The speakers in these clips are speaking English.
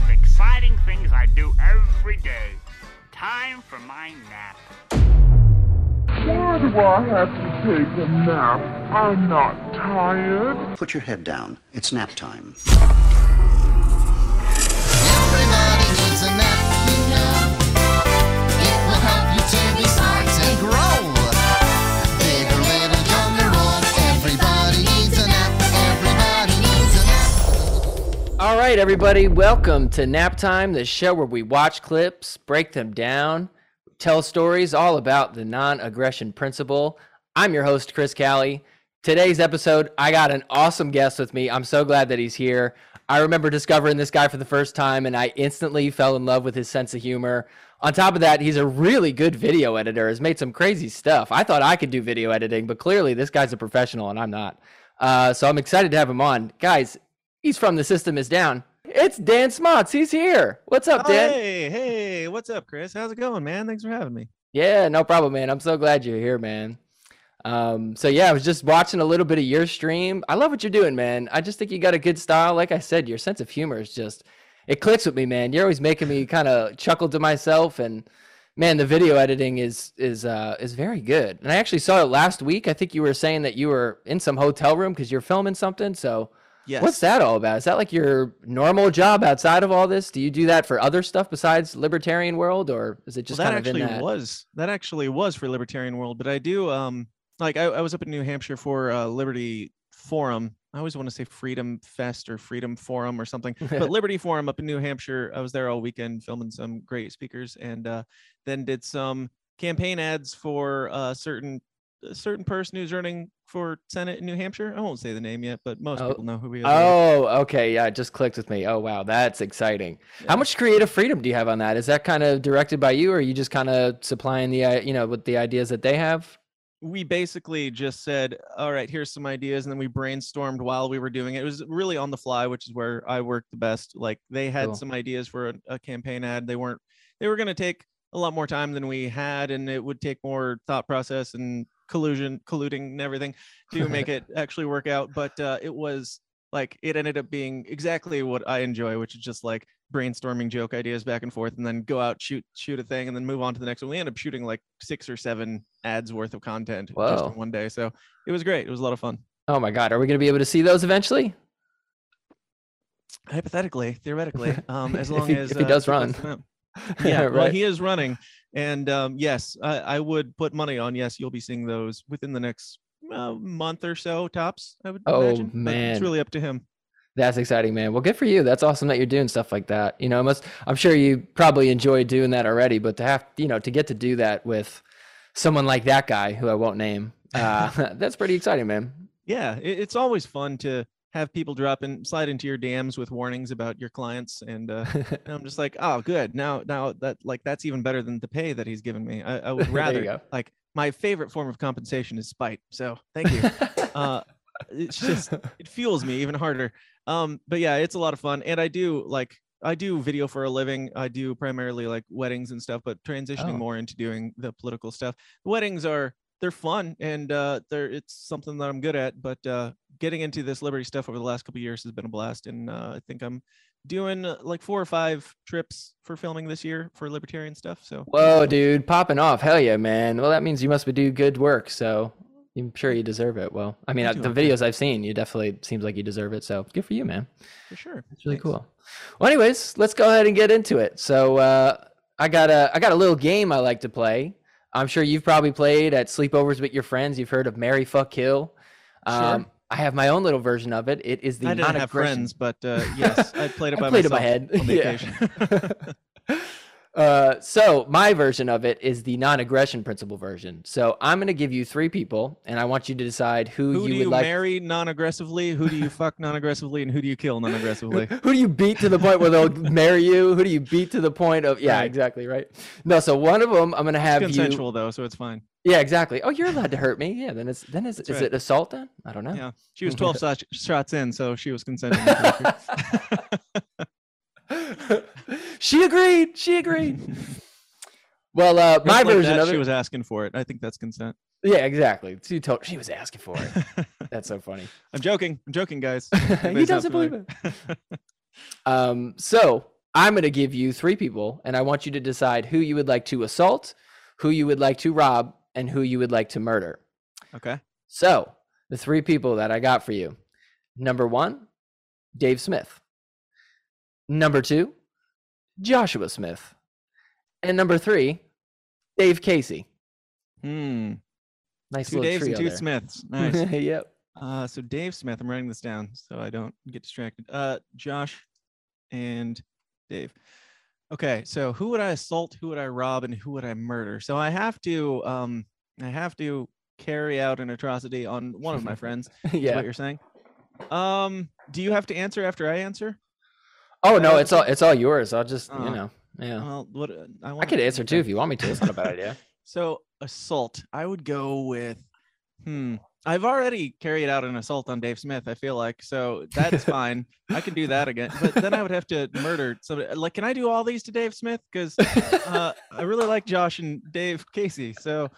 most exciting things I do every day. Time for my nap. Why do I have to take a nap? I'm not tired. Put your head down. It's nap time. Right, everybody, welcome to Nap Time, the show where we watch clips, break them down, tell stories all about the non aggression principle. I'm your host, Chris Callie. Today's episode, I got an awesome guest with me. I'm so glad that he's here. I remember discovering this guy for the first time, and I instantly fell in love with his sense of humor. On top of that, he's a really good video editor, has made some crazy stuff. I thought I could do video editing, but clearly this guy's a professional, and I'm not. Uh, so I'm excited to have him on. Guys, he's from The System Is Down. It's Dan Smotz. He's here. What's up, Dan? Hey, hey, what's up, Chris? How's it going, man? Thanks for having me. Yeah, no problem, man. I'm so glad you're here, man. Um, so yeah, I was just watching a little bit of your stream. I love what you're doing, man. I just think you got a good style. Like I said, your sense of humor is just it clicks with me, man. You're always making me kind of chuckle to myself and man, the video editing is is uh is very good. And I actually saw it last week. I think you were saying that you were in some hotel room because you're filming something. So Yes. what's that all about? Is that like your normal job outside of all this? Do you do that for other stuff besides libertarian world or is it Well, just that kind of actually in that? was that actually was for Libertarian World, but I do um like I, I was up in New Hampshire for uh, Liberty Forum. I always want to say Freedom Fest or Freedom Forum or something, but Liberty Forum up in New Hampshire. I was there all weekend filming some great speakers, and uh, then did some campaign ads for a certain a certain person who's running for Senate in New Hampshire. I won't say the name yet, but most Oh, people know who he is. Oh, okay. Yeah, it just clicked with me. Oh, wow. That's exciting. How much creative freedom do you have on that? Is that kind of directed by you or are you just kind of supplying the, uh, you know, with the ideas that they have? we basically just said, all right, here's some ideas. And then we brainstormed while we were doing it. It was really on the fly, which is where I worked the best. Like they had Cool. some ideas for a, a campaign ad. They weren't, they were going to take a lot more time than we had. And it would take more thought process and collusion, colluding and everything to make it actually work out. But uh, it was like, it ended up being exactly what I enjoy, which is just like brainstorming joke ideas back and forth and then go out, shoot, shoot a thing and then move on to the next one. We ended up shooting like six or seven ads worth of content just in one day. So it was great. It was a lot of fun. Oh my God. Are we going to be able to see those eventually? Hypothetically, theoretically, um, as If long he- as if he uh, does run. Yeah, well, he is running, and um, yes, I, I would put money on. Yes, you'll be seeing those within the next uh, month or so, tops. I would Oh, imagine. but man. it's really up to him. That's exciting, man. Well, good for you. That's awesome that you're doing stuff like that. You know, must, I'm sure you probably enjoy doing that already, but to have, you know, to get to do that with someone like that guy who I won't name, uh, that's pretty exciting, man. Yeah, it, it's always fun to have people drop in, slide into your DMs with warnings about your clients, and uh, And I'm just like, oh, good. Now, now that like that's even better than the pay that he's given me. I, I would rather like my favorite form of compensation is spite. So thank you. uh, it's just it fuels me even harder. Um, but yeah, it's a lot of fun, and I do like I do video for a living. I do primarily like weddings and stuff, but transitioning Oh. more into doing the political stuff. Weddings are they're fun and uh, they're it's something that I'm good at. But uh, getting into this liberty stuff over the last couple of years has been a blast, and uh, I think I'm doing uh, like four or five trips for filming this year for libertarian stuff. So Whoa, dude, popping off. Hell yeah, man. Well, that means you must be doing good work. So I'm sure you deserve it. Well, I mean, Thank the videos I've seen, you definitely seems like you deserve it. So good for you, man. for sure, It's really Thanks. cool. Well, anyways, let's go ahead and get into it. So uh, I got a I got a little game I like to play. I'm sure you've probably played at sleepovers with your friends. You've heard of Marry Fuck Kill. Um, I have my own little version of it. It is the I didn't have friends, but uh, yes, I played it I by played it myself by head. on Yeah. vacation. Uh, so my version of it is the non-aggression principle version. So I'm gonna give you three people, and I want you to decide who, who you do would you like. marry non-aggressively? Who do you fuck non-aggressively? And who do you kill non-aggressively? Who do you beat to the point where they'll marry you? Who do you beat to the point of? Yeah, Right. exactly right. No, so one of them I'm gonna have you. Consensual though, so it's fine. Yeah, exactly. Oh, you're allowed to hurt me. Yeah, then it's then is, is right. it assault then? I don't know. Yeah, she was 12 shots, shots in, so she was consenting. She agreed. She agreed. well, uh, Just my like version that, of it. she was asking for it. I think that's consent. yeah, exactly. She told. She was asking for it. That's so funny. I'm joking. I'm joking, guys. he Anybody's not doesn't believe it. Um, so I'm going to give you three people, and I want you to decide who you would like to assault, who you would like to rob, and who you would like to murder. Okay. So, the three people that I got for you number one, Dave Smith. Number two, Joshua Smith. And number three, Dave Casey. Hmm. Nice Two little Daves trio and two there. Smiths. Nice. yep. uh, so Dave Smith, I'm writing this down so I don't get distracted. Uh, Josh and Dave. Okay, so who would I assault? Who would I rob? And who would I murder? So I have to, um, I have to carry out an atrocity on one of my friends. is yeah. what you're saying. Um, do you have to answer after I answer? Oh no, it's all it's all yours. I'll just Oh. you know, yeah. Well, what uh, I, I could answer too if you want me to. It's not a bad idea. So assault, I would go with. Hmm. I've already carried out an assault on Dave Smith. I feel like so that's fine. I can do that again, but then I would have to murder somebody. Like, can I do all these to Dave Smith? Because uh, I really like Josh and Dave Casey. So,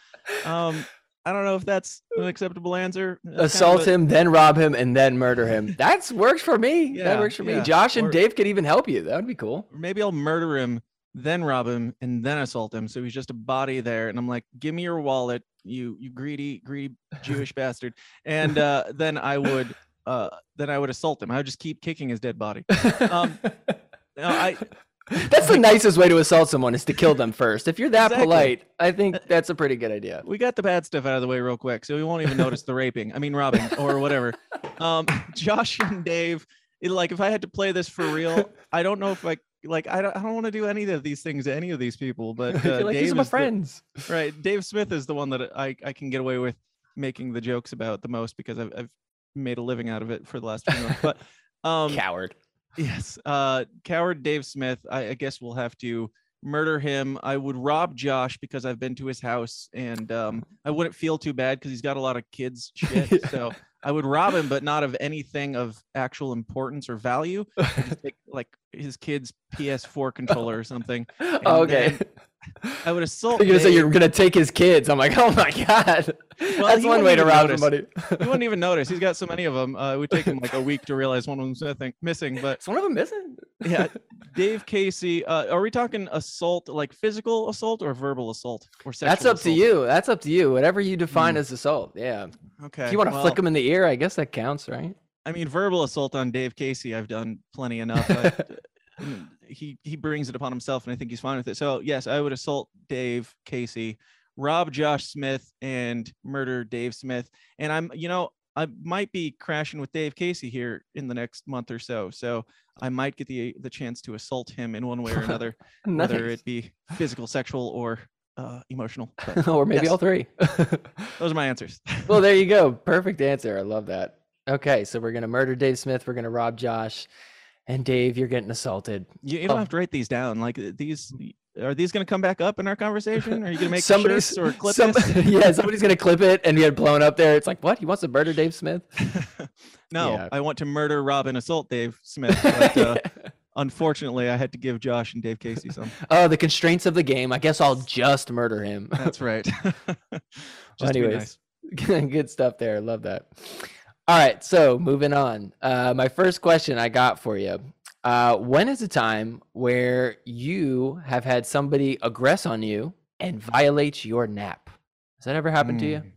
um, I don't know if that's an acceptable answer. That's kind of Assault a- him, then rob him, and then murder him. That's works for me. Yeah, that works for me. Josh and Or- Dave could even help you. That would be cool. maybe I'll murder him, then rob him, and then assault him. So he's just a body there, and I'm like, "Give me your wallet, you you greedy greedy Jewish bastard!" And uh, then I would uh, then I would assault him. I would just keep kicking his dead body. Um, I that's the nicest way to assault someone is to kill them first. If you're that Exactly. polite, I think that's a pretty good idea. we got the bad stuff out of the way real quick, so we won't even notice the raping. I mean, robbing or whatever. Um, Josh and Dave, it- like if I had to play this for real, I don't know if I like I don't I don't want to do any of these things to any of these people, but uh, like, Dave these are my is the- friends. right dave smith is the one that i i can get away with making the jokes about the most because i've, I've made a living out of it for the last few months but um Coward. Yes uh coward dave smith I, I guess we'll have to murder him. I would rob josh because i've been to his house and um i wouldn't feel too bad because he's got a lot of kids shit. So i would rob him but not of anything of actual importance or value. Take like his kid's ps4 controller or something okay. i would assault You're gonna say you're gonna take his kids. I'm like, oh my god. That's one way to rob notice. somebody. you wouldn't even notice. He's got so many of them. Uh, it would take him like a week to realize one of them's missing. Missing, but one of them missing? yeah, Dave Casey. Uh, are we talking assault, like physical assault, or verbal assault, or sexual? That's up to you. That's up to you. Whatever you define Hmm. as assault. Yeah. Okay. If you want to well, flick him in the ear, I guess that counts, right? I mean, verbal assault on Dave Casey, I've done plenty enough. I, mm, he he brings it upon himself, and I think he's fine with it. So yes, I would assault Dave Casey, rob Josh Smith, and murder Dave Smith. And I'm, you know, I might be crashing with Dave Casey here in the next month or so. So I might get the the chance to assault him in one way or another, whether it be physical, sexual, or uh, emotional. Or maybe yes. all three. those are my answers. well, there you go. Perfect answer. I love that. Okay, so we're gonna murder Dave Smith. We're gonna rob Josh, and Dave, you're getting assaulted. You, you don't Oh. have to write these down. Like uh, these, are these going to come back up in our conversation? Are you going to make Somebody's or clip some- this? yeah, somebody's gonna clip it and get blown up there. It's like, what? He wants to murder Dave Smith? no, Yeah. I want to murder, rob, and assault Dave Smith. But, uh, unfortunately, I had to give Josh and Dave Casey some. oh, the constraints of the game. I guess I'll just murder him. That's right. Just Well, anyways, nice. good stuff there. Love that. All right, so moving on. Uh, my first question I got for you: uh, When is a time where you have had somebody aggress on you and violate your nap? Has that ever happened to you? Mm.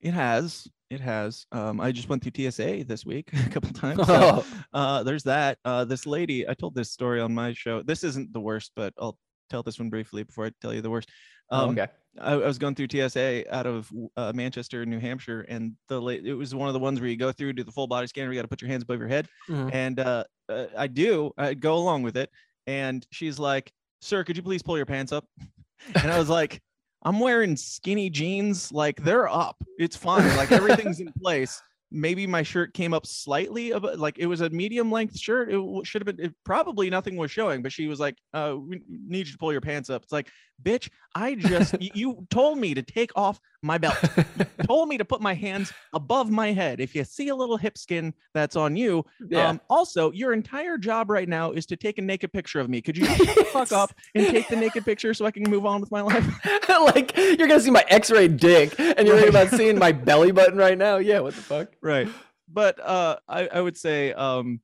It has. It has. Um, I just went through TSA this week a couple times. So, uh, there's that. Uh, this lady, I told this story on my show. This isn't the worst, but I'll tell this one briefly before I tell you the worst. Oh, Um, okay. I, I was going through TSA out of uh, Manchester, New Hampshire, and the it was one of the ones where you go through do the full body scanner. You got to put your hands above your head, Mhm. and uh, uh, I do. I go along with it, and she's like, "Sir, could you please pull your pants up?" And I was like, "I'm wearing skinny jeans. Like they're up. It's fine. Like everything's in place." Maybe my shirt came up slightly, above, like it was a medium length shirt. It should have been. It, probably nothing was showing, but she was like, uh, "We need you to pull your pants up." It's like, bitch, I just, you told me to take off my belt. told me to put my hands above my head. If you see a little hip skin, that's on you. Yeah. Um, also, your entire job right now is to take a naked picture of me. Could you shut the fuck up and take the naked picture so I can move on with my life? like you're gonna see my X-ray dick, and you're thinking about seeing my belly button right now. Yeah, what the fuck? right. But uh, I, I would say um,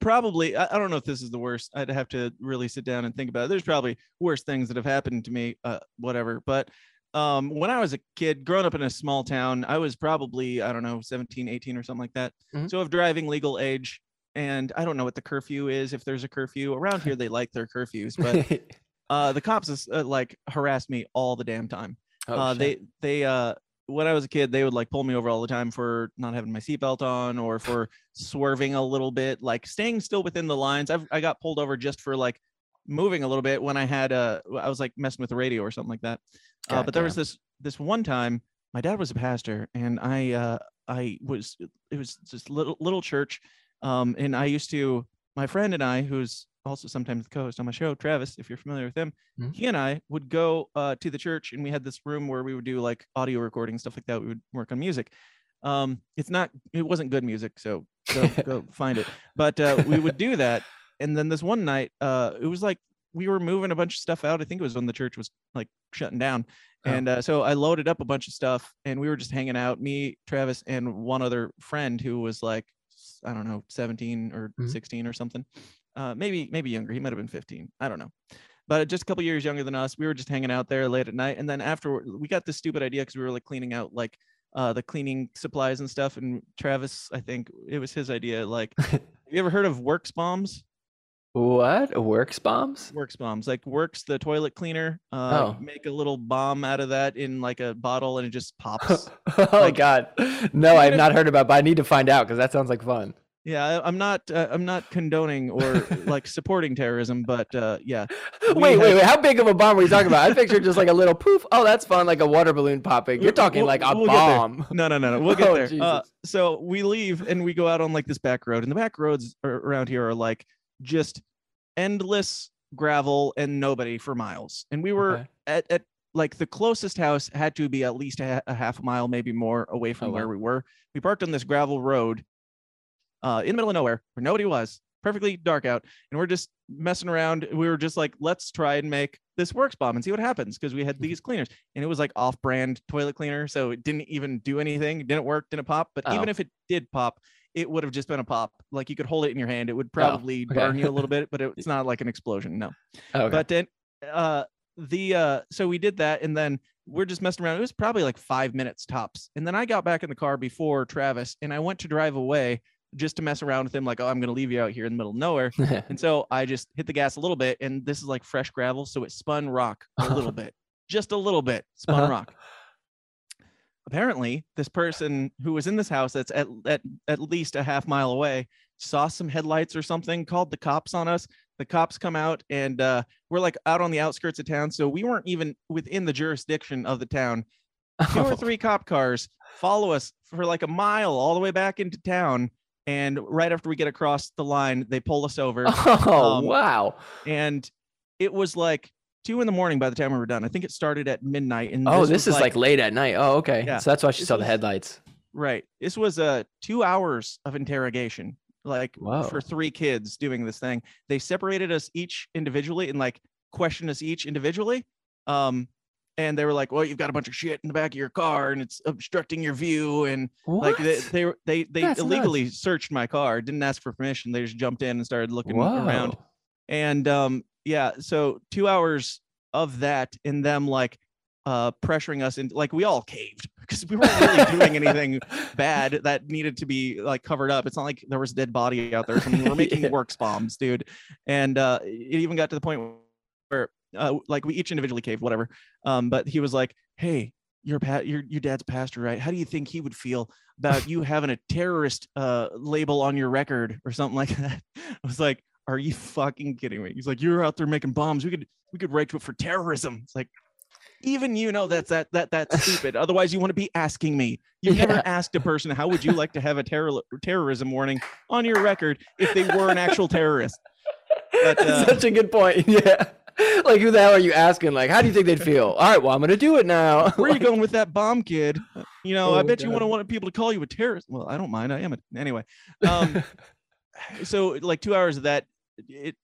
probably I, don't know if this is the worst i'd have to really sit down and think about it. There's probably worse things that have happened to me uh whatever but um when i was a kid growing up in a small town i was probably i don't know 17 18 or something like that. Mhm. so of driving legal age and i don't know what the curfew is if there's a curfew. Around here they like their curfews but uh the cops uh, like harassed me all the damn time. Oh, uh, they they uh when I was a kid, they would like pull me over all the time for not having my seatbelt on or for swerving a little bit, like staying still within the lines. I've, I got pulled over just for like moving a little bit when I had uh I was like messing with the radio or something like that. Uh, but there was this this one time, my dad was a pastor, and I uh I was it was this little little church, um, and I used to my friend and I, who's also sometimes the co-host on my show, Travis, if you're familiar with him, Mhm. he and I would go uh, to the church, and we had this room where we would do like audio recording stuff like that. We would work on music. Um, it's not, it wasn't good music, so go, go find it. But uh, we would do that, and then this one night, uh, it was like we were moving a bunch of stuff out. I think it was when the church was like shutting down. Oh. And uh, so I loaded up a bunch of stuff and we were just hanging out, me, Travis, and one other friend who was like, I don't know, 17 or Mhm. 16 or something. Uh, maybe, maybe younger. He might have been 15. I don't know. But just a couple years younger than us. We were just hanging out there late at night. And then after we got this stupid idea because we were like cleaning out like uh, the cleaning supplies and stuff. And Travis, I think it was his idea. Like, have you ever heard of Works Bombs? what works bombs? Works bombs, like Works the toilet cleaner. Uh, Oh. Make a little bomb out of that in like a bottle, and it just pops. oh Like- God, no, I've not heard about, but I need to find out because that sounds like fun. Yeah, I'm not. Uh, I'm not condoning or like supporting terrorism, but uh, yeah, wait, wait, wait! How big of a bomb are you talking about? I pictured just like a little poof. Oh, that's fun, like a water balloon popping. You're talking we'll- like a we'll bomb. no, no, no, no. We'll get Oh, there. Uh, so we leave and we go out on like this back road, and the back roads ar- around here are like just endless gravel and nobody for miles. And we were Okay. at, at like the closest house had to be at least a, a half a mile, maybe more away from Oh, where wow. we were. We parked on this gravel road uh, in the middle of nowhere where nobody was, perfectly dark out. And we're just messing around. We were just like, let's try and make this works bomb and see what happens because we had these cleaners and it was like off brand toilet cleaner. So it didn't even do anything, didn't work, didn't pop. But even Oh. if it did pop, it would have just been a pop. Like you could hold it in your hand. It would probably okay. burn you a little bit, but it's not like an explosion. No Okay. but then uh the uh so we did that and then we're just messing around it was probably like five minutes tops and then i got back in the car before travis and i went to drive away just to mess around with him like oh i'm gonna leave you out here in the middle of nowhere. And so i just hit the gas a little bit and this is like fresh gravel so it spun rock a little bit just a little bit spun Uh-huh. rock. Apparently this person who was in this house that's at, at at least a half mile away saw some headlights or something called the cops on us. The cops come out and uh, we're like out on the outskirts of town so we weren't even within the jurisdiction of the town. Two or three cop cars follow us for like a mile all the way back into town and right after we get across the line they pull us over Oh um, wow! and it was like two in the morning by the time we were done i think it started at midnight and Oh, this, was is like, late at night. Oh, okay. Yeah, So that's why she this saw the headlights. Right. This was uh two hours of interrogation, like Whoa. for three kids doing this thing. They separated us each individually and like questioned us each individually. Um, and they were like, "Well, you've got a bunch of shit in the back of your car, and it's obstructing your view." And like they they they, they That's illegally nuts. searched my car, didn't ask for permission. They just jumped in and started looking around and um yeah so two hours of that and them like uh pressuring us and like we all caved because we weren't really doing anything bad that needed to be like covered up it's not like there was a dead body out there or something. we're making Yeah. works bombs dude and uh it even got to the point where uh like we each individually caved whatever. Um but he was like hey your pat your your dad's pastor right? How do you think he would feel about you having a terrorist uh label on your record or something like that? I was like are you fucking kidding me? He's like you're out there making bombs. We could we could write to it for terrorism. It's like even you know that's that that that's stupid. Otherwise you want to be asking me. You've never asked a person how would you like to have a terror terrorism warning on your record if they were an actual terrorist? But, uh, Such a good point. Yeah. Like who the hell are you asking? Like, how do you think they'd feel? All right, well, I'm gonna do it now. where are you going with that bomb kid you know i Oh, bet you God. want to want people to call you a terrorist well i don't mind i am a, anyway um so like two hours of that it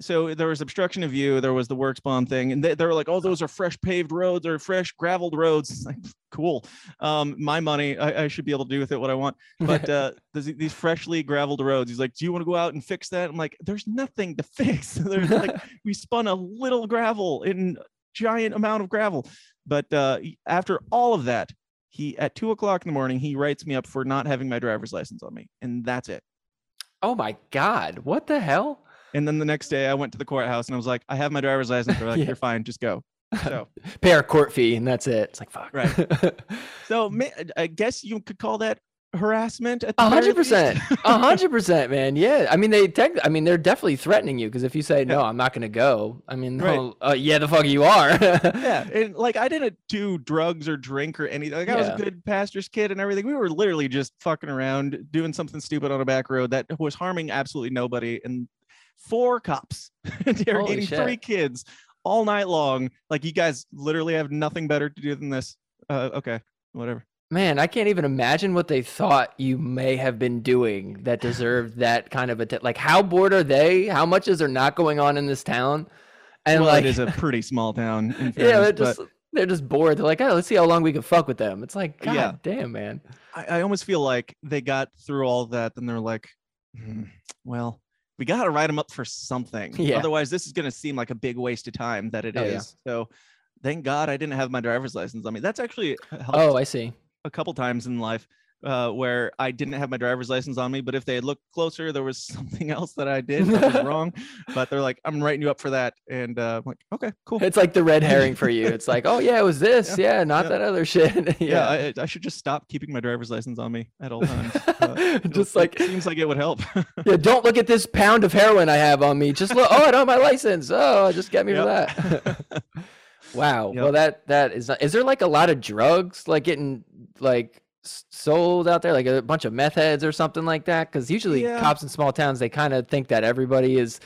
so there was obstruction of view. There was the works bond thing, and they, they were like, "Oh, those are fresh paved roads or fresh graveled roads." It's like, cool. Um, my money, I, I should be able to do with it what I want. But uh, these freshly graveled roads. He's like, "Do you want to go out and fix that?" I'm like, "There's nothing to fix. There's like we spun a little gravel in giant amount of gravel." But uh, after all of that, he at two o'clock in the morning he writes me up for not having my driver's license on me, and that's it. oh my god, what the hell? And then the next day, I went to the courthouse and I was like, "I have my driver's license." They're like, Yeah. "You're fine, just go." So, Pay our court fee, and that's it. It's like fuck. Right. so I guess you could call that harassment. A hundred percent, a hundred percent, man. Yeah, I mean they tech. I mean they're definitely threatening you because if you say no, I'm not gonna go. I mean, Right. uh, yeah, the fuck you are. yeah, and like I didn't do drugs or drink or anything. Like I was a good pastor's kid and everything. We were literally just fucking around, doing something stupid on a back road that was harming absolutely nobody. And four cops interrogating three kids all night long. Like you guys literally have nothing better to do than this. Uh, okay, whatever. Man, I can't even imagine what they thought you may have been doing that deserved that kind of attention. like. How bored are they? How much is there not going on in this town? And well, like, it is a pretty small town. In yeah, they're but- just they're just bored. They're like, oh, let's see how long we can fuck with them. It's like, god Yeah. damn, man. I, I almost feel like they got through all that, and they're like, "Hmm, well, we got to write them up for something. Yeah. Otherwise, this is going to seem like a big waste of time that it is. Oh, yeah. So, thank God I didn't have my driver's license on me. That's actually oh, helped Oh, I see. a couple times in life uh, where I didn't have my driver's license on me. But if they had looked closer, there was something else that I did that was wrong. But they're like, I'm writing you up for that, and uh, I'm like, okay, cool. It's like the red herring for you. It's like, oh yeah, it was this. Yeah, not yeah. that other shit. yeah, yeah. I, I should just stop keeping my driver's license on me at all times. Uh, Just it like- seems like it would help. yeah, don't look at this pound of heroin I have on me. Just look. Oh, I don't have my license. Oh, just get me for that. wow. Yep. Well, that that is. not, Is there like a lot of drugs like getting like sold out there, like a bunch of meth heads or something like that? Because usually Yeah. cops in small towns they kind of think that everybody is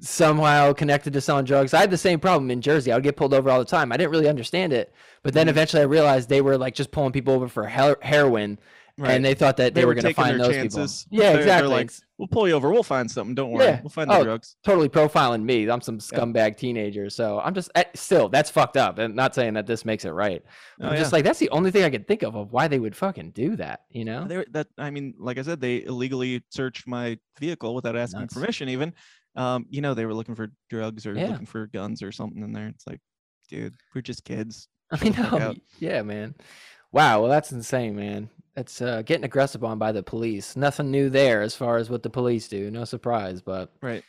somehow connected to selling drugs. I had the same problem in Jersey. I would get pulled over all the time. I didn't really understand it, but Mm-hmm. then eventually I realized they were like just pulling people over for heroin. Right. And they thought that they, They were were going to find those chances. people. Yeah, They're- they're exactly. like, We'll pull you over. We'll find something. Don't worry. Yeah. We'll find the Oh, drugs. totally profiling me. I'm some scumbag teenager. So I'm just eh, still that's fucked up. And not saying that this makes it right. Oh, I'm just yeah. like that's the only thing I could think of of why they would fucking do that. You know? They that I mean, like I said, they illegally searched my vehicle without asking Nuts. permission. Even, um, you know, they were looking for drugs or Yeah. looking for guns or something in there. It's like, dude, we're just kids. I the know. Yeah, man. Wow. Well, that's insane, man. It's uh, getting aggressive on by the police. Nothing new there as far as what the police do. No surprise, but Right.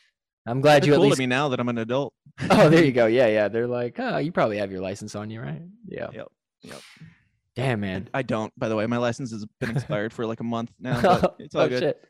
I'm glad They're you at least. me now that I'm an adult. Oh, there you go. Yeah, yeah. They're like, oh, you probably have your license on you, right? Yeah. Yep, yep. Damn, man. I don't, by the way. My license has been expired for like a month now. But it's all oh good. shit.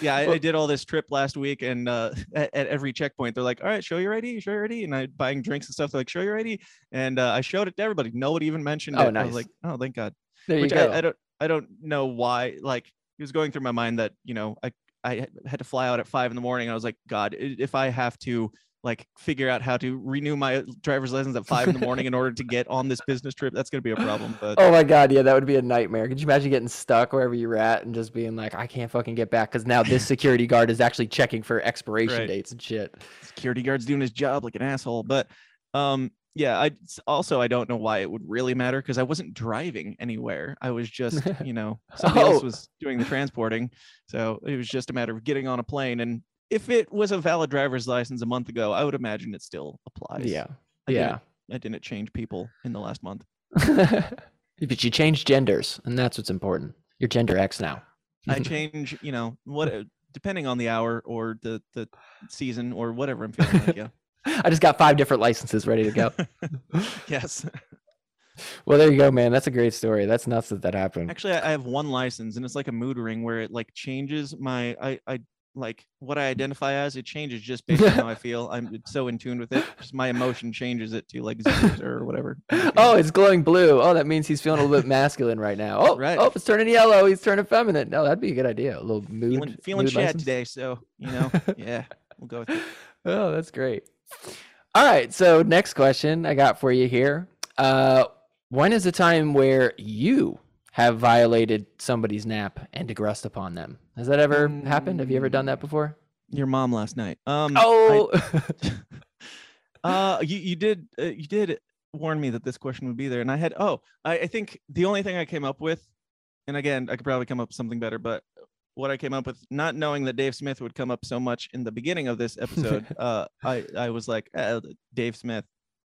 Yeah, I, I did all this trip last week, and uh, at, at every checkpoint, they're like, "All right, show your ID, show your ID," and I'm buying drinks and stuff. They're like, "Show your ID," and uh, I showed it to everybody. Nobody even mentioned Oh, it. I was like, "Oh, thank God." There you go. I, I don't, I don't know why. Like, it was going through my mind that you know, I, I had- to fly out at five in the morning. I was like, God, if I have to like figure out how to renew my driver's license at five in the morning in order to get on this business trip, that's gonna be a problem. But Oh my god, yeah, that would be a nightmare. Could you imagine getting stuck wherever you're at and just being like, I can't fucking get back because now this security guard is actually checking for expiration Right. dates and shit. security guard's doing his job like an asshole. But um, yeah, I also I don't know why it would really matter because I wasn't driving anywhere. I was just, you know, somebody else Oh. was doing the transporting. So it was just a matter of getting on a plane. And if it was a valid driver's license a month ago, I would imagine it still applies. Yeah, I yeah. Didn't, I didn't change people in the last month. but you change genders, and that's what's important. You're gender X now. I change, you know, what uh, depending on the hour or the the season or whatever I'm feeling like. Yeah. I just got five different licenses ready to go. yes. well, there you go, man. That's a great story. That's nuts that that happened. Actually, I have one license, and it's like a mood ring where it like changes my I I like what I identify as. It changes just based on how I feel. I'm so in tune with it. Just my emotion changes it to like or whatever. Oh, it's glowing blue. Oh, that means he's feeling a little bit masculine right now. Oh, Right. oh, it's turning yellow. He's turning feminine. No, that'd be a good idea. A little mood. feeling feeling mood license. today, so you know, yeah, we'll go with it. Oh, that's great. All right. So next question I got for you here. Uh, when is the time where you have violated somebody's nap and digressed upon them? Has that ever happened? Have you ever done that before? Your mom last night. Um. I- Oh, uh, you you did uh, you did warn me that this question would be there, and I had oh I, I think the only thing I came up with, and again I could probably come up with something better, but what I came up with, not knowing that Dave Smith would come up so much in the beginning of this episode, uh, I I was like uh, Dave Smith.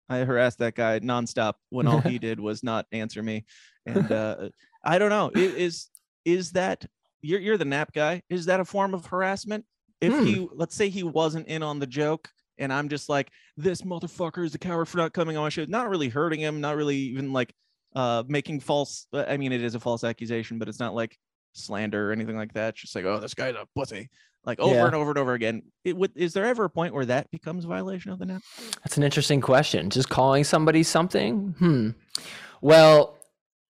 I harassed that guy nonstop when all he did was not answer me, and uh, I don't know. Is is that you're you're the nap guy? Is that a form of harassment? If Hmm. he let's say he wasn't in on the joke, and I'm just like this motherfucker is a coward for not coming on my show, not really hurting him, not really even like uh making false. I mean, it is a false accusation, but it's not like slander or anything like that. Just like oh, this guy's a pussy, like over Yeah. and over and over again. It would is there ever a point where that becomes a violation of the nap? That's an interesting question. Just calling somebody something? Hmm. Well,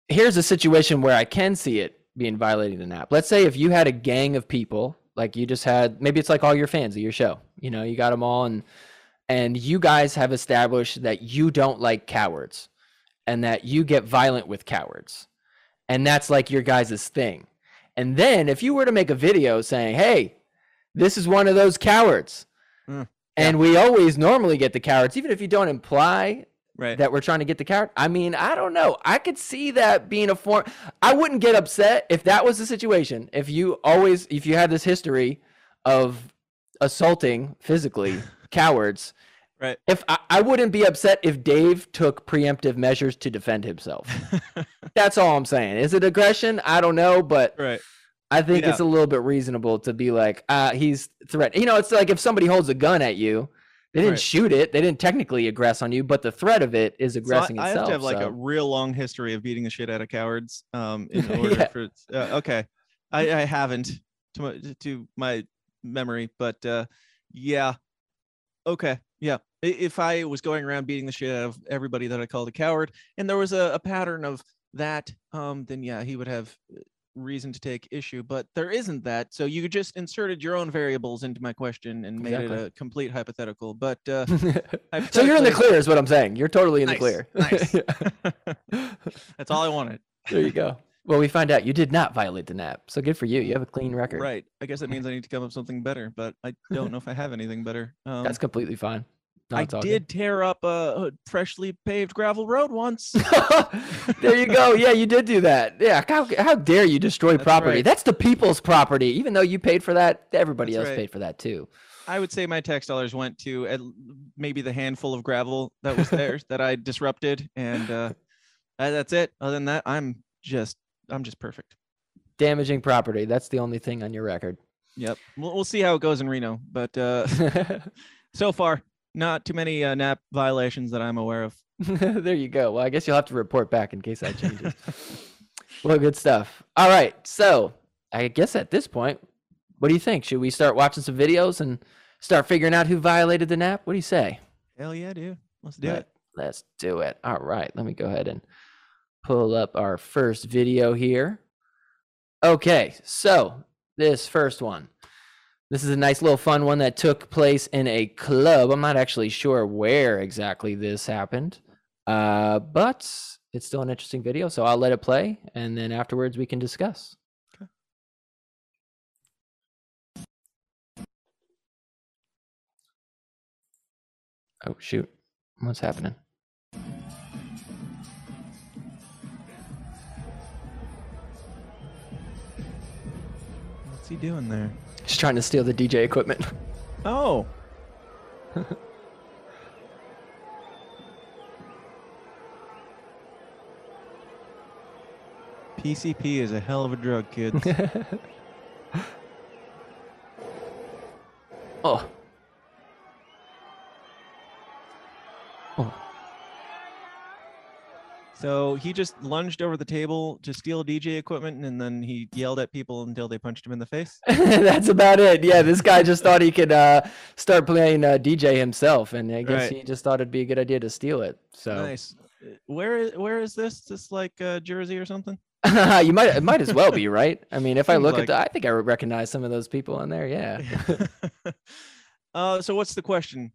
here's a situation where I can see it being violating the nap. Let's say if you had a gang of people, like you just had, maybe it's like all your fans of your show. You know, you got them all, and and you guys have established that you don't like cowards, and that you get violent with cowards, and that's like your guys' thing. And then if you were to make a video saying, "Hey, this is one of those cowards," Mm, and we always normally get the cowards, even if you don't imply Right. that we're trying to get the coward. I mean, I don't know. I could see that being a form. I wouldn't get upset if that was the situation. If you always, if you had this history of assaulting physically cowards, Right. if I, I wouldn't be upset if Dave took preemptive measures to defend himself. That's all I'm saying. Is it aggression? I don't know, but right. I think Yeah. it's a little bit reasonable to be like, uh, he's threat. You know, it's like if somebody holds a gun at you, they didn't Right. shoot it, they didn't technically aggress on you, but the threat of it is So I- aggressing I, itself. have to have like a real long history of beating the shit out of cowards. Um, in order Yeah. for uh, okay, I, I haven't to my to my memory, but uh, yeah, okay, yeah. If I was going around beating the shit out of everybody that I called a coward, and there was a, a pattern of that, um, then yeah, he would have uh, reason to take issue. But there isn't that, so you just inserted your own variables into my question and made Exactly. it a complete hypothetical. But uh, so you're in the clear, is what I'm saying. You're totally in Nice, the clear. nice. That's all I wanted. there you go. Well, we find out you did not violate the nap, so good for you. You have a clean record. Right. I guess that means I need to come up with something better, but I don't know if I have anything better. Um, That's completely fine. No, I good. did tear up a, a freshly paved gravel road once. there you go. Yeah, you did do that. Yeah. How, how dare you destroy That's property? right. That's the people's property. Even though you paid for that, everybody That's else right. paid for that too. I would say my tax dollars went to maybe the handful of gravel that was there that I disrupted, and uh, that's it. Other than that, I'm just I'm just perfect. Damaging property. That's the only thing on your record. Yep. We'll, we'll see how it goes in Reno, but uh, so far, not too many uh, NAP violations that I'm aware of. there you go. Well, I guess you'll have to report back in case that changes. well, good stuff. All right. So I guess at this point, what do you think? Should we start watching some videos and start figuring out who violated the nap? What do you say? Hell yeah, dude. Let's do Let- it. Let's do it. All right. Let me go ahead and pull up our first video here. Okay. So this first one. This is a nice little fun one that took place in a club. I'm not actually sure where exactly this happened, uh, but it's still an interesting video. So I'll let it play, and then afterwards we can discuss. Oh shoot! What's happening? What's he doing there? He's trying to steal the DJ equipment. Oh. PCP is a hell of a drug, kids. oh. Oh. So he just lunged over the table to steal DJ equipment, and then he yelled at people until they punched him in the face. That's about it. Yeah, this guy just thought he could uh, start playing uh, DJ himself, and I guess Right. he just thought it'd be a good idea to steal it. So Nice. Where is where is this? This like uh, Jersey or something? you might it might as well be right. I mean, if I look like- at the, I think I recognize some of those people in there. Yeah. uh, so what's the question?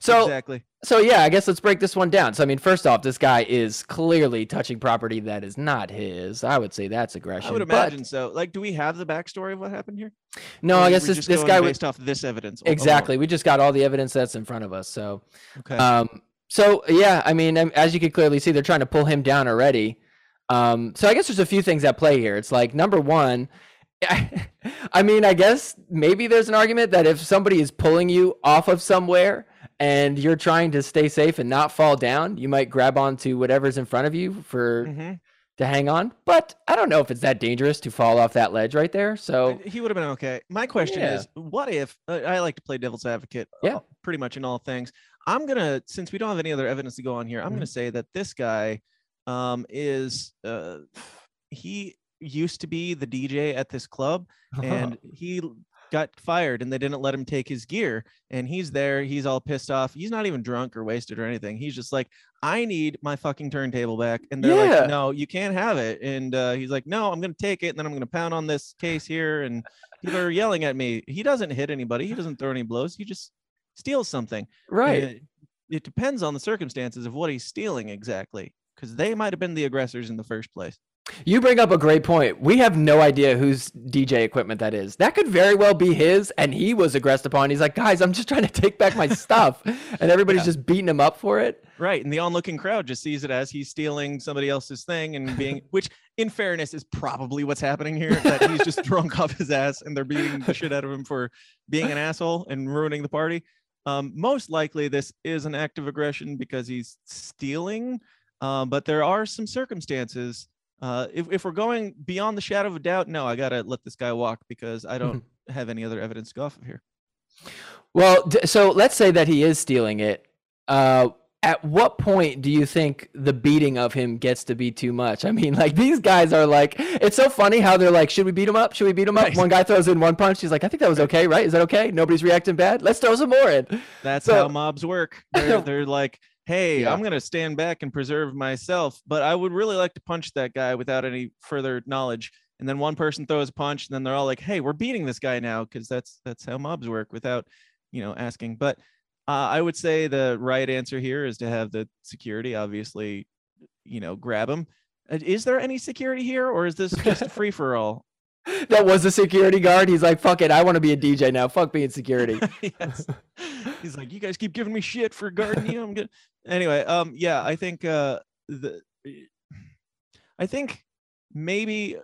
So exactly. so yeah, I guess let's break this one down. So I mean, first off, this guy is clearly touching property that is not his. I would say that's aggression. I would but- imagine so. Like, do we have the backstory of what happened here? no, Or I guess this this guy was based off this evidence. al- alone? exactly. We just got all the evidence that's in front of us. So Okay. Um, so yeah, I mean, as you can clearly see, they're trying to pull him down already. Um, so I guess there's a few things at play here. It's like number one, I mean, I guess maybe there's an argument that if somebody is pulling you off of somewhere and you're trying to stay safe and not fall down, you might grab onto whatever's in front of you for Mhm. to hang on. But I don't know if it's that dangerous to fall off that ledge right there. So he would have been okay. My question Yeah. is, what if I like to play devil's advocate? Yeah. uh, pretty much in all things. I'm gonna, since we don't have any other evidence to go on here, I'm Mm-hmm. gonna say that this guy um, is uh, he used to be the DJ at this club, and he got fired, and they didn't let him take his gear. And he's there, he's all pissed off. He's not even drunk or wasted or anything. He's just like, I need my fucking turntable back. And they're Yeah. like, No, you can't have it. And uh, he's like, No, I'm gonna take it, and then I'm gonna pound on this case here. And people are yelling at me. He doesn't hit anybody. He doesn't throw any blows. He just steals something. right. It, it depends on the circumstances of what he's stealing exactly, because they might have been the aggressors in the first place. You bring up a great point. We have no idea whose DJ equipment that is. That could very well be his, and he was aggressed upon. He's like, guys, I'm just trying to take back my stuff. And everybody's Yeah. just beating him up for it. Right. And the onlooking crowd just sees it as he's stealing somebody else's thing and being, which in fairness is probably what's happening here, that he's just drunk off his ass and they're beating the shit out of him for being an asshole and ruining the party. Um, most likely this is an act of aggression because he's stealing. Um, but there are some circumstances. Uh, if, if we're going beyond the shadow of a doubt, no, I gotta let this guy walk because I don't have any other evidence to go off of here. Well, d- so let's say that he is stealing it. Uh, at what point do you think the beating of him gets to be too much? I mean, like these guys are like, it's so funny how they're like, should we beat him up? Should we beat him up? Right. One guy throws in one punch. He's like, I think that was okay, right? Is that okay? Nobody's reacting bad. Let's throw some more in. That's So- how mobs work. They're, they're like, hey, Yeah. I'm going to stand back and preserve myself, but I would really like to punch that guy without any further knowledge. And then one person throws a punch, and then they're all like, hey, we're beating this guy now because that's that's how mobs work without, you know, asking. But uh, I would say the right answer here is to have the security, obviously, you know, grab him. Uh, Is there any security here, or is this just a free for all? That was a security guard. He's like, fuck it. I want to be a DJ now. Fuck being security. yes. He's like, you guys keep giving me shit for guarding you. I'm good. Anyway, um, yeah, I think uh the I think maybe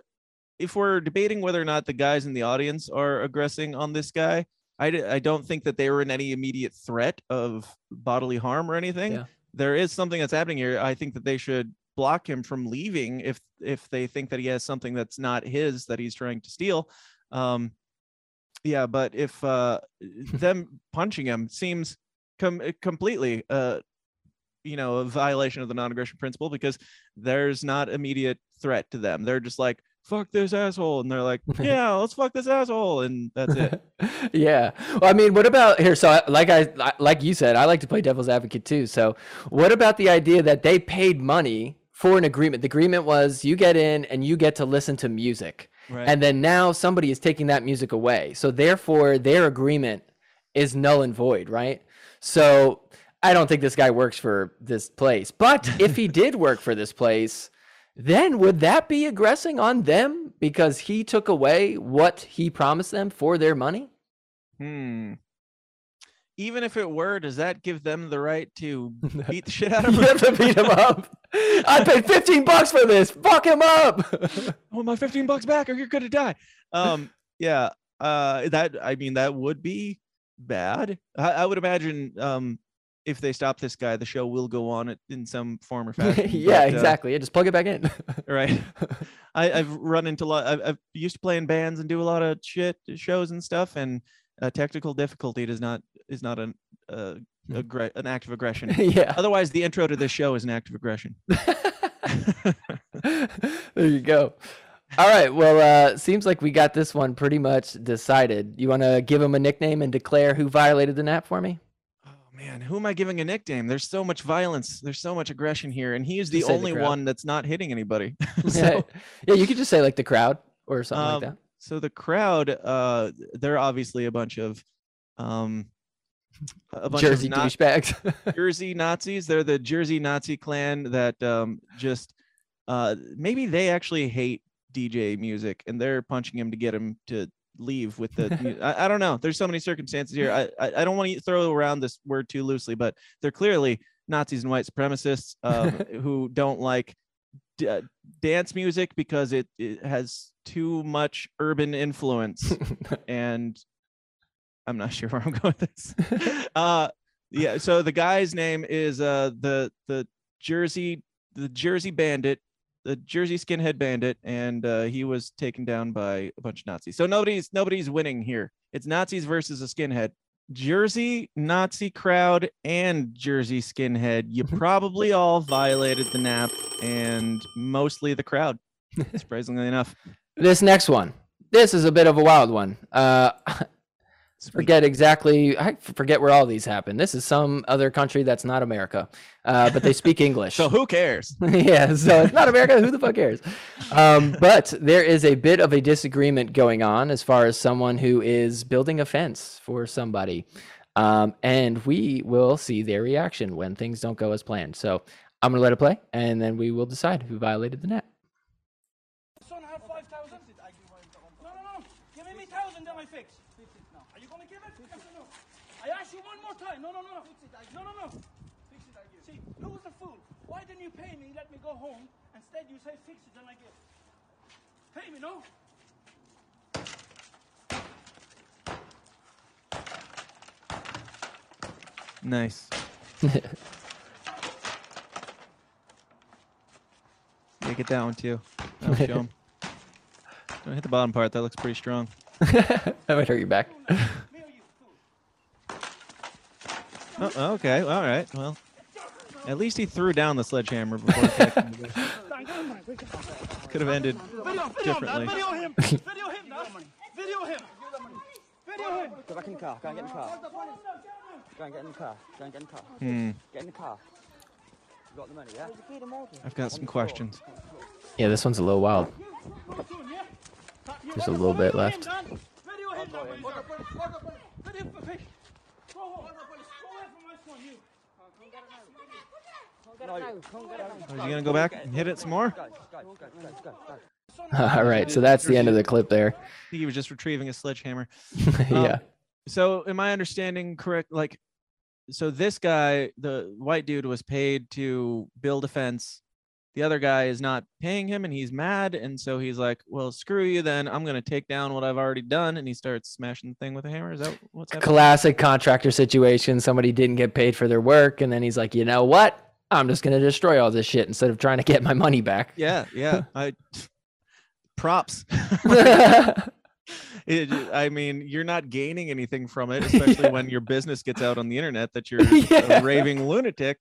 if we're debating whether or not the guys in the audience are aggressing on this guy, I, d- I don't think that they were in any immediate threat of bodily harm or anything. Yeah. There is something that's happening here. I think that they should block him from leaving if if they think that he has something that's not his that he's trying to steal. Um, yeah, but if uh, them punching him seems com- completely uh, you know, a violation of the non-aggression principle because there's not immediate threat to them. They're just like, fuck this asshole. And they're like, yeah, let's fuck this asshole. And that's it. yeah. Well, I mean, what about here? So, like I like you said, I like to play devil's advocate too. So, what about the idea that they paid money for an agreement? The agreement was you get in and you get to listen to music, Right. and then now somebody is taking that music away. So, therefore, their agreement is null and void, right? So, I don't think this guy works for this place. But if he did work for this place, then would that be aggressing on them because he took away what he promised them for their money? hmm. Even if it were, does that give them the right to beat the shit out of You him? to beat him up. I paid 15 bucks for this. Fuck him up. I want my 15 bucks back or you're gonna die. Um, yeah. Uh, that I mean, that would be bad. I, I would imagine um if they stop this guy, the show will go on in some form or fashion. yeah, but, uh, exactly. Yeah, just plug it back in. right I, i've run into a lot I've, I've used to play in bands and do a lot of shit shows and stuff and uh, technical difficulty does not is not an uh, aggre- an act of aggression yeah. otherwise the intro to this show is an act of aggression there you go. All right. Well, uh, seems like we got this one pretty much decided. You want to give him a nickname and declare who violated the nap for me? Man who am i giving a nickname there's so much violence there's so much aggression here and he is the say the only one that's not hitting anybody yeah. so, yeah, you could just say like the crowd or something like Um, that. so the crowd uh they're obviously a bunch of um a bunch Jersey of not, douchebags. Jersey Nazis. They're the Jersey Nazi clan that um, just uh, maybe they actually hate DJ music and they're punching him to get him to leave with the. I, I don't know. There's so many circumstances here. I I, I don't want to throw around this word too loosely, but they're clearly Nazis and white supremacists um, who don't like d- uh, dance music because it, it has too much urban influence and I'm not sure where I'm going with this. uh yeah, so the guy's name is uh the the Jersey the Jersey Bandit, the Jersey Skinhead Bandit, and uh, he was taken down by a bunch of Nazis. So nobody's nobody's winning here. It's Nazis versus a skinhead. Jersey Nazi crowd and Jersey skinhead. You probably all violated the nap, and mostly the crowd. Surprisingly enough, this next one. This is a bit of a wild one. Uh, forget exactly. I forget where all these happen. This is some other country that's not America, uh, but they speak English. So who cares? yeah, so it's not America. Who the fuck cares? Um, but there is a bit of a disagreement going on as far as someone who is building a fence for somebody. Um, and we will see their reaction when things don't go as planned. So I'm going to let it play and then we will decide who violated the net. Son have 5,000? No, no, no. Give me me 1,000, then I fix. Are you going to give it? Yes or no? I ask you one more time. No, no, no, no. No, no, no. Fix it, I give. See, who's the fool? Why didn't you pay me, let me go home? Instead, you say fix it, and I give. Pay me, no? Nice. yeah, get that one too. That'll show 'em. Don't hit the bottom part. That looks pretty strong. that might hurt your back. Me or you, fool? Oh, okay. All right. Well, at least he threw down the sledgehammer before the. Could have ended Video, video, differently. Dad, video him. video him, Video him. Video him. Go back in the car. Go and get in the car. Go and get in the car. Go and get in the car. Hmm. Get in the car. You got the money, yeah? I've got some questions. Yeah, this one's a little wild. There's a little bit Video him, left. Dad. Video him, Dad. Video him, quick. Go home. Go away from my son, you. No, come get it. Is he gonna go back and hit it some more? All right, so that's the end of the clip there. I think he was just retrieving a sledgehammer. yeah. Um, so am i understanding correct like so this guy the white dude was paid to build a fence the other guy is not paying him and he's mad and so he's like well screw you then i'm going to take down what i've already done and he starts smashing the thing with a hammer is that what's happening Classic contractor situation. Somebody didn't get paid for their work, and then he's like, you know what? I'm just gonna destroy all this shit instead of trying to get my money back. yeah yeah i props It- I mean, you're not gaining anything from it, especially when your business gets out on the internet that you're Yeah. a raving lunatic.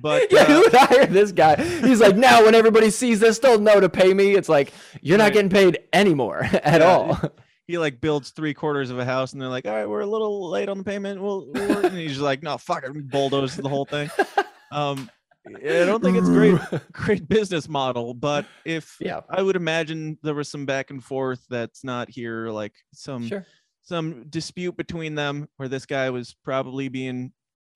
But yeah, uh, who would hire this guy? He's like, now when everybody sees this, they'll know to pay me. It's like you're not getting paid anymore at Yeah, all. he like builds three quarters of a house and they're like, all right, we're a little late on the payment. We'll, we'll and he's like, no, fuck it, bulldoze the whole thing. Um, I don't think it's great, great business model, but if Yeah. I would imagine there was some back and forth that's not here, like some Sure. some dispute between them where this guy was probably being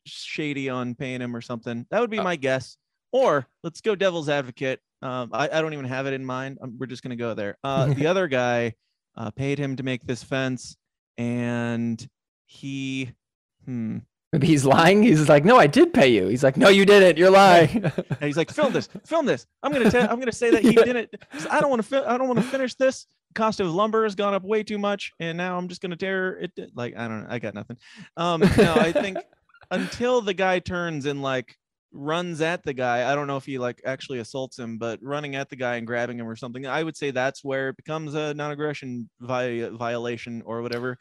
shady on paying him or something. That would be Uh, my guess. Or let's go devil's advocate. Um, I, I don't even have it in mind. Um we're just gonna go there. Uh, the other guy uh, paid him to make this fence, and he, hmm, Maybe he's lying. He's like, no, I did pay you. He's like, no, you didn't. You're lying. and he's like, film this, film this. I'm gonna tell, I'm gonna say that he Yeah. didn't. I don't want to, fi- I don't want to finish this. Cost of lumber has gone up way too much, and now I'm just gonna tear it. Like I don't know, I got nothing. Um, no, I think until the guy turns and like runs at the guy, I don't know if he like actually assaults him, but running at the guy and grabbing him or something, I would say that's where it becomes a non-aggression vi- violation or whatever.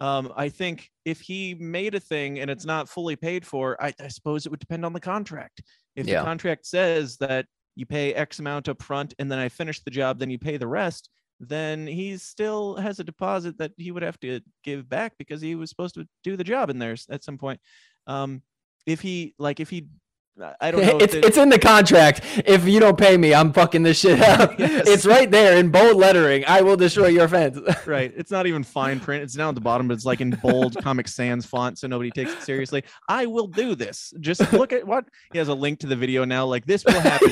Um, I think if he made a thing and it's not fully paid for, I, I suppose it would depend on the contract. If Yeah. the contract says that you pay X amount up front and then I finish the job, then you pay the rest, then he still has a deposit that he would have to give back because he was supposed to do the job in there at some point. Um, if he like if he I don't know. It's it- it's in the contract. If you don't pay me, I'm fucking this shit up. Yes. It's right there in bold lettering. I will destroy your fence. right. It's not even fine print. It's down at the bottom, but it's like in bold Comic Sans font, so nobody takes it seriously. I will do this. Just look at what he has a link to the video now. Like this will happen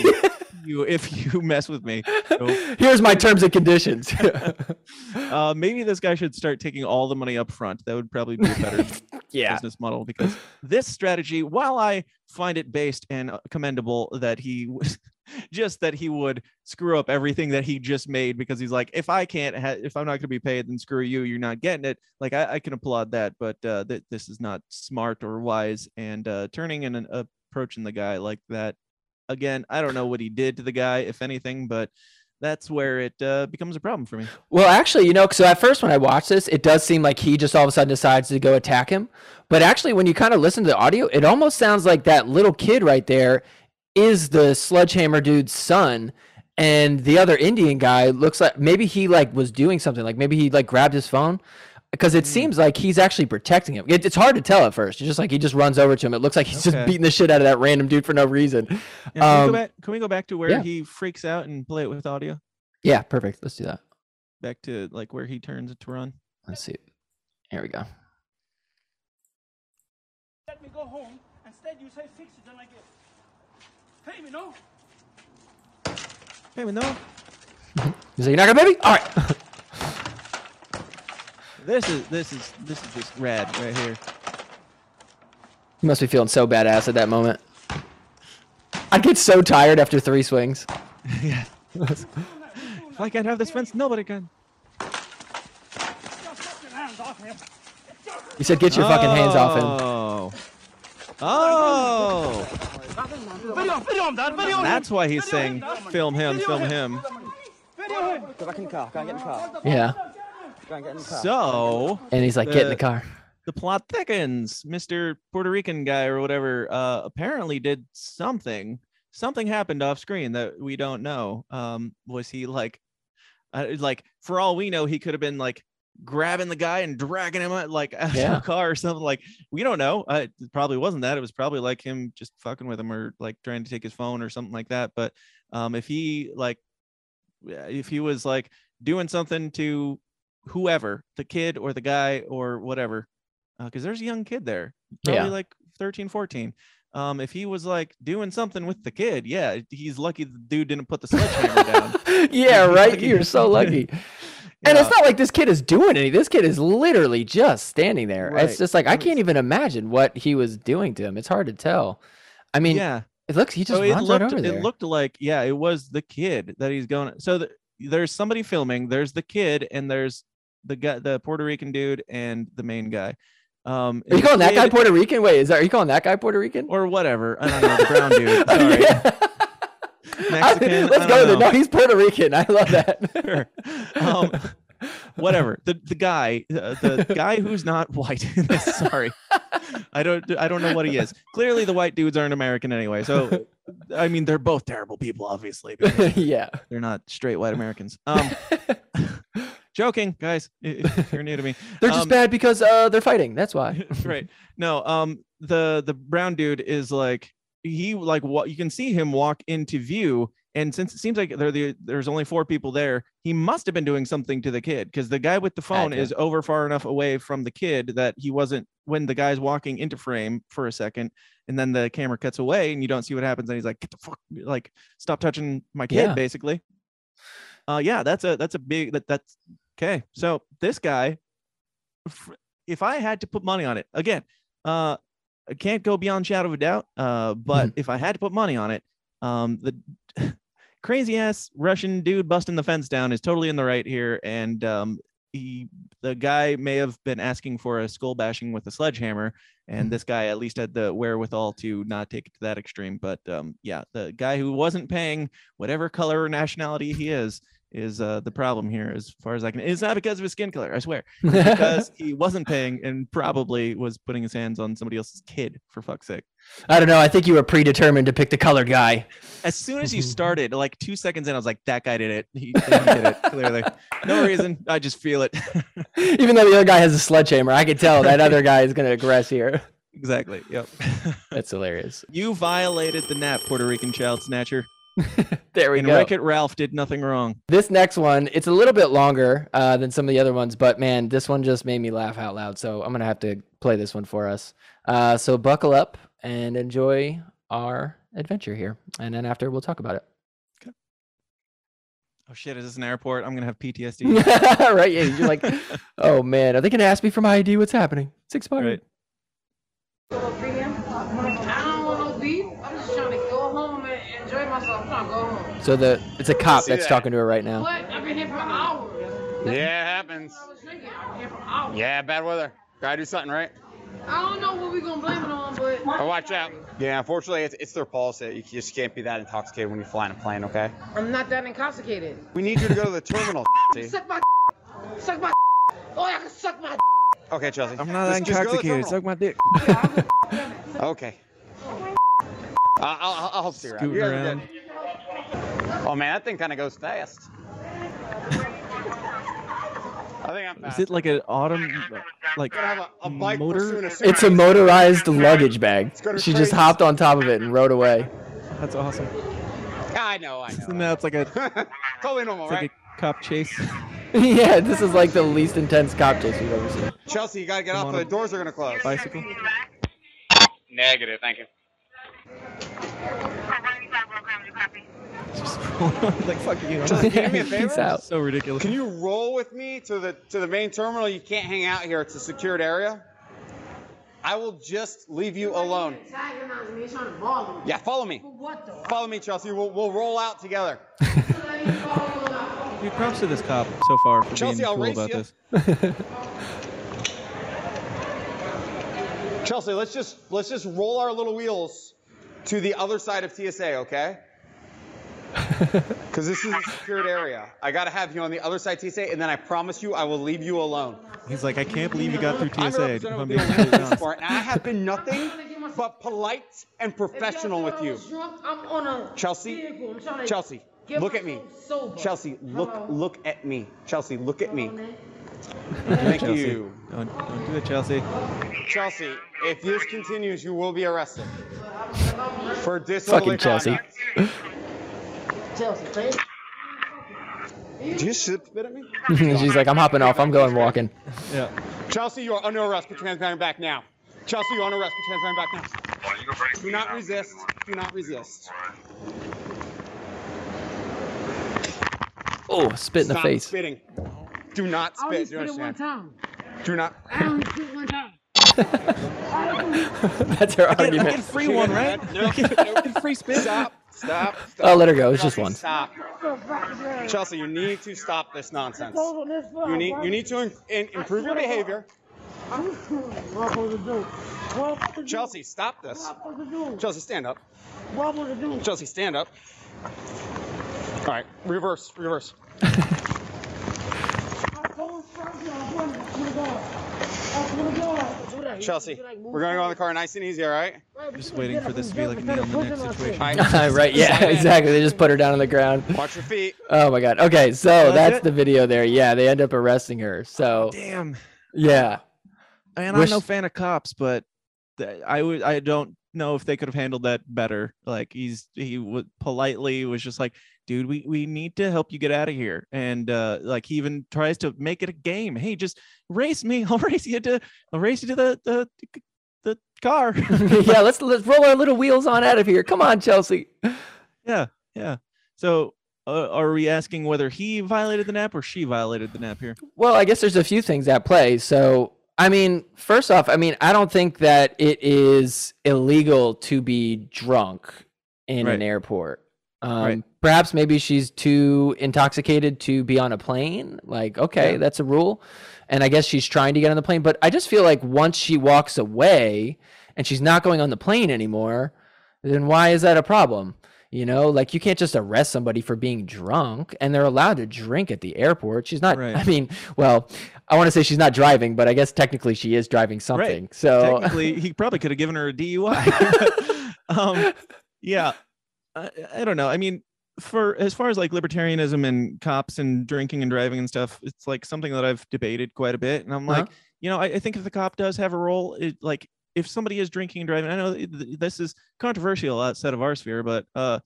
you if you mess with me. So, Here's my terms and conditions. uh, maybe this guy should start taking all the money up front. That would probably be better yeah. business model because this strategy, while I find it based and uh, commendable that he was just that he would screw up everything that he just made because he's like, if I can't, ha- if I'm not going to be paid, then screw you. You're not getting it. Like I, I can applaud that, but uh, th- this is not smart or wise. And uh, turning and approaching the guy like that again, I don't know what he did to the guy, if anything, but that's where it uh, becomes a problem for me. Well, actually, you know, so at first when I watched this, it does seem like he just all of a sudden decides to go attack him. But actually, when you kind of listen to the audio, it almost sounds like that little kid right there is the sledgehammer dude's son. And the other Indian guy looks like maybe he like was doing something, like maybe he like grabbed his phone. Because it seems like he's actually protecting him. It, it's hard to tell at first. It's just like he just runs over to him. It looks like he's Okay. just beating the shit out of that random dude for no reason. Yeah, can, we Um, go back, can we go back to where yeah. he freaks out and play it with audio? Yeah, perfect. Let's do that. Back to like where he turns it to run. Let's see. Here we go. Let me go home. Instead, you say fix it and I get Pay me, no? Hey, but no, You say you're not gonna pay me? All right. this is this is this is just rad right here. You must be feeling so badass at that moment. I'd get so tired after three swings. yeah. if I can't have this fence, nobody can. Just get your hands off him. You said get your fucking hands off him. Oh. Oh. Video, video him, Dad. Video him. That's why he's saying film him, film him. Video him. Go back in the car. Go and get in the car. Yeah. So And he's like, get in the The- car. the plot thickens. Mr. Puerto Rican guy or whatever uh apparently did something. Something happened off screen that we don't know. Um was he like uh, like for all we know he could have been like grabbing the guy and dragging him out, like out Yeah. of the car or something like we don't know. Uh, it probably wasn't that. It was probably like him just fucking with him or like trying to take his phone or something like that. But um if he like if he was like doing something to whoever, the kid or the guy or whatever, because there's a young kid there, probably Yeah. like 13, 14. Um, if he was like doing something with the kid, yeah, he's lucky the dude didn't put the sledgehammer down. yeah, right. You're so lucky. And Yeah. it's not like this kid is doing any. This kid is literally just standing there. Right. It's just like I can't even imagine what he was doing to him. It's hard to tell. I mean, yeah, it looks he just so it runs looked right over there. it looked like yeah, it was the kid that he's going. So the, there's somebody filming. There's the kid, and there's the guy, the Puerto Rican dude, and the main guy. Um, are you calling that guy Puerto Rican? Wait, is that are you calling that guy Puerto Rican? or whatever? I don't know. The brown dude. Sorry. Yeah. Mexican, I Let's don't go there. No, he's Puerto Rican. I love that. Um, whatever the the guy uh, the guy who's not white sorry i don't i don't know what he is clearly the white dudes aren't american anyway so i mean they're both terrible people obviously yeah. they're not straight white americans um joking guys if you're new to me They're just Um, bad because uh they're fighting. That's why. right no um the the brown dude is like he like what you can see him walk into view and since it seems like there the there's only four people there he must have been doing something to the kid because the guy with the phone is over far enough away from the kid that he wasn't when the guy's walking into frame for a second and then the camera cuts away and you don't see what happens and he's like get the fuck like stop touching my kid Yeah. basically uh yeah that's a that's a big that that's okay so this guy if I had to put money on it, again, uh, I can't go beyond shadow of a doubt. Uh, but Mm-hmm. if I had to put money on it, um, the crazy ass Russian dude busting the fence down is totally in the right here, and um, he, the guy may have been asking for a skull bashing with a sledgehammer, and this guy at least had the wherewithal to not take it to that extreme. But um, yeah, the guy who wasn't paying whatever color or nationality he is is uh, the problem here, as far as I can. It's not because of his skin color, I swear because he wasn't paying and probably was putting his hands on somebody else's kid for fuck's sake. I don't know. I think you were predetermined to pick the colored guy. As soon as you started, like two seconds in, I was like, that guy did it. He, he did it clearly. No reason. I just feel it. Even though the other guy has a sledgehammer, I could tell that other guy is going to aggress here. exactly. Yep. That's hilarious. you violated the nap, Puerto Rican child snatcher. There we and go. Wreck It Ralph did nothing wrong. This next one, it's a little bit longer uh, than some of the other ones, but man, this one just made me laugh out loud. So I'm gonna have to play this one for us. Uh, so buckle up and enjoy our adventure here, and then after we'll talk about it. Okay. Oh shit! Is this an airport? I'm gonna have PTSD. right? Yeah, you're like, oh man, are they gonna ask me for my ID? What's happening? It's expired. Right. I don't want no beef. I'm just trying to go home and enjoy myself. I'm trying to go home. So the it's a cop that's that. talking to her right now. But I've been here for hours. Yeah, it happens. I was drinking. I've been here for hours. Yeah, bad weather. Gotta do something, right? I don't know what we're gonna blame it on, but Oh, watch out. Yeah, unfortunately, it's, it's their policy. You just can't be that intoxicated when you fly in a plane, okay? I'm not that intoxicated. We need you to go to the terminal. see? Suck my suck my Oh, I can suck my Okay, Chelsea. I'm not Just- just go to the intoxicated. Suck my dick. Okay. I'll, I'll, I'll help steer out. Scooting You're around. Good. Oh man, that thing kind of goes fast. I think I'm fast. Is it like an autumn, like a, a bike motor? It's a motorized luggage bag. going She just hopped on top of it and rode away. That's awesome. I know, I know. And now it's like a, totally normal, like right? a cop chase. yeah, this is like the least intense cop chase we've ever seen. Chelsea, you gotta get I'm off. The doors are gonna close. Bicycle. Negative, thank you. Just like fuck you. Chelsea, can you do me a favor? Peace out. So ridiculous. Can you roll with me to the to the main terminal? You can't hang out here. It's a secured area. I will just leave you alone. Antagonizing me, trying to bother me. Yeah, follow me. For what though? Follow me, Chelsea. We'll, we'll roll out together. Dude, props to this cop so far for Chelsea, being I'll cool race about you. this. Chelsea, let's just let's just roll our little wheels to the other side of TSA, okay? Because this is a secured area. I gotta have you on the other side of TSA, and then I promise you I will leave you alone. He's like, I can't believe you got through I'm TSA. I'm being the completely Olympic honest. sport, and I have been nothing but polite and professional with you. was I'm on a Chelsea, vehicle. I'm Chelsea, get look at me. Chelsea, look look at me. Chelsea, look at me. Hello, man. Thank Chelsea. you. Don't, don't do it, Chelsea. Chelsea, if this continues, you will be arrested for disorderly Fucking Chelsea. Chelsea, thank Do you spit at me? She's like, I'm hopping off. I'm going walking. Yeah. Chelsea, you are under arrest. for your hands behind your back now. Chelsea, you're under arrest. for your hands behind your back now. Do not resist. Do not resist. Oh, spit in the face. spitting. Do not I only spit. Do you spit it one time. Do not. I only spit one time. That's her I get, I argument. get a free one, right? No, I get, I get a free spin. Stop. Stop. stop. Oh, let her go. It's just Chelsea, one. Stop. Chelsea, you need to stop this nonsense. You need you need to in, in- improve your behavior. What was it do? What was it do? Chelsea, stop this. What was it do? Chelsea, stand up. What was it do? Chelsea, stand up. All right, reverse, reverse. I told Chelsea I wanted to swear to God. I swear to God. Do that. You- Chelsea, you like move we're gonna go in the car nice and easy, all right? Right, Just waiting for this and to be like and me try on the next situation. right, yeah, exactly. They just put her down on the ground. Watch your feet. Oh my god. Okay, so That's that's the video there. Yeah, they end up arresting her. So Damn. yeah. And Wish- I'm no fan of cops, but th- I would I don't know if they could have handled that better. Like he's he would politely was just like, dude, we we need to help you get out of here. And uh like he even tries to make it a game. Hey, just race me. I'll race you to I'll race you to the the the car. yeah, let's let's roll our little wheels on out of here. Come on, Chelsea. yeah, yeah. So uh, are we asking whether he violated the nap or she violated the nap here? Well, I guess there's a few things at play. So, I mean, first off, I mean, I don't think that it is illegal to be drunk in Right. an airport. Um, Right. Perhaps maybe she's too intoxicated to be on a plane. Like, okay, Yeah. that's a rule. And I guess she's trying to get on the plane. But I just feel like once she walks away and she's not going on the plane anymore, then why is that a problem? You know, like you can't just arrest somebody for being drunk and they're allowed to drink at the airport. She's not, Right. I mean, well, I want to say she's not driving, but I guess technically she is driving something. So, technically he probably could have given her a DUI. um, yeah, I, I don't know. I mean, for as far as like libertarianism and cops and drinking and driving and stuff, it's like something that I've debated quite a bit. And I'm like, Uh-huh. you know, I, I think if the cop does have a role, it like if somebody is drinking and driving, I know th- th- this is controversial outside of our sphere, but uh,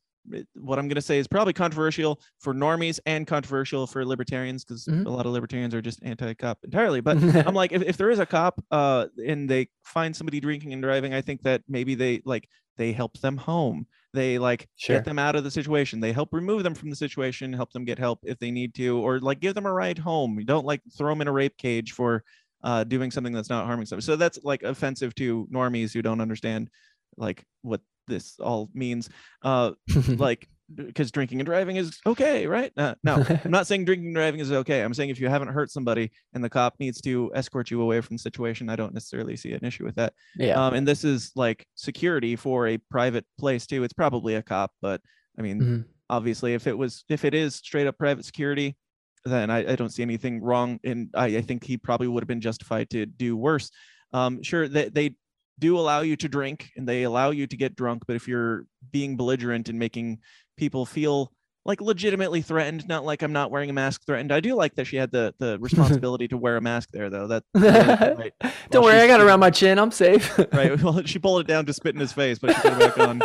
what I'm going to say is probably controversial for normies and controversial for libertarians because Mhm. a lot of libertarians are just anti-cop entirely. But I'm like, if, if there is a cop uh, and they find somebody drinking and driving, I think that maybe they like they help them home. They like Sure. get them out of the situation. They help remove them from the situation, help them get help if they need to, or like give them a ride home. You don't like throw them in a rape cage for uh, doing something that's not harming someone. So that's like offensive to normies who don't understand like what this all means. Uh, like because drinking and driving is okay, right? Uh, no, I'm not saying drinking and driving is okay. I'm saying if you haven't hurt somebody and the cop needs to escort you away from the situation, I don't necessarily see an issue with that. yeah. Um, and this is like security for a private place too. It's probably a cop, but I mean, Mhm. obviously, if it was if it is straight up private security, then I, I don't see anything wrong. And I, I think he probably would have been justified to do worse. Um, sure, they, they do allow you to drink and they allow you to get drunk, but if you're being belligerent and making people feel like legitimately threatened, not like I'm not wearing a mask threatened. I do like that she had the the responsibility to wear a mask there, though. That right. Don't While worry, I got it around my chin. I'm safe. right. Well, she pulled it down to spit in his face, but she put it back on.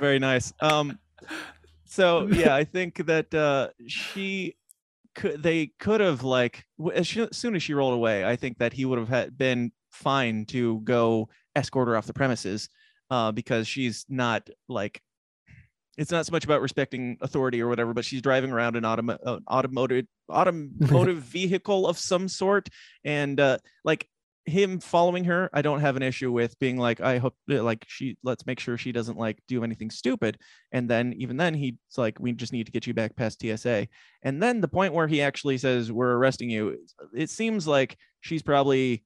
Very nice. Um, so yeah, I think that uh, she could. They could have like as soon as she rolled away, I think that he would have had been fine to go escort her off the premises, uh, because she's not like. It's not so much about respecting authority or whatever, but she's driving around an automo- uh, automotive automotive vehicle of some sort, and uh, like him following her i don't have an issue with being like i hope like she let's make sure she doesn't like do anything stupid and then even then he's like we just need to get you back past tsa and then the point where he actually says we're arresting you it seems like she's probably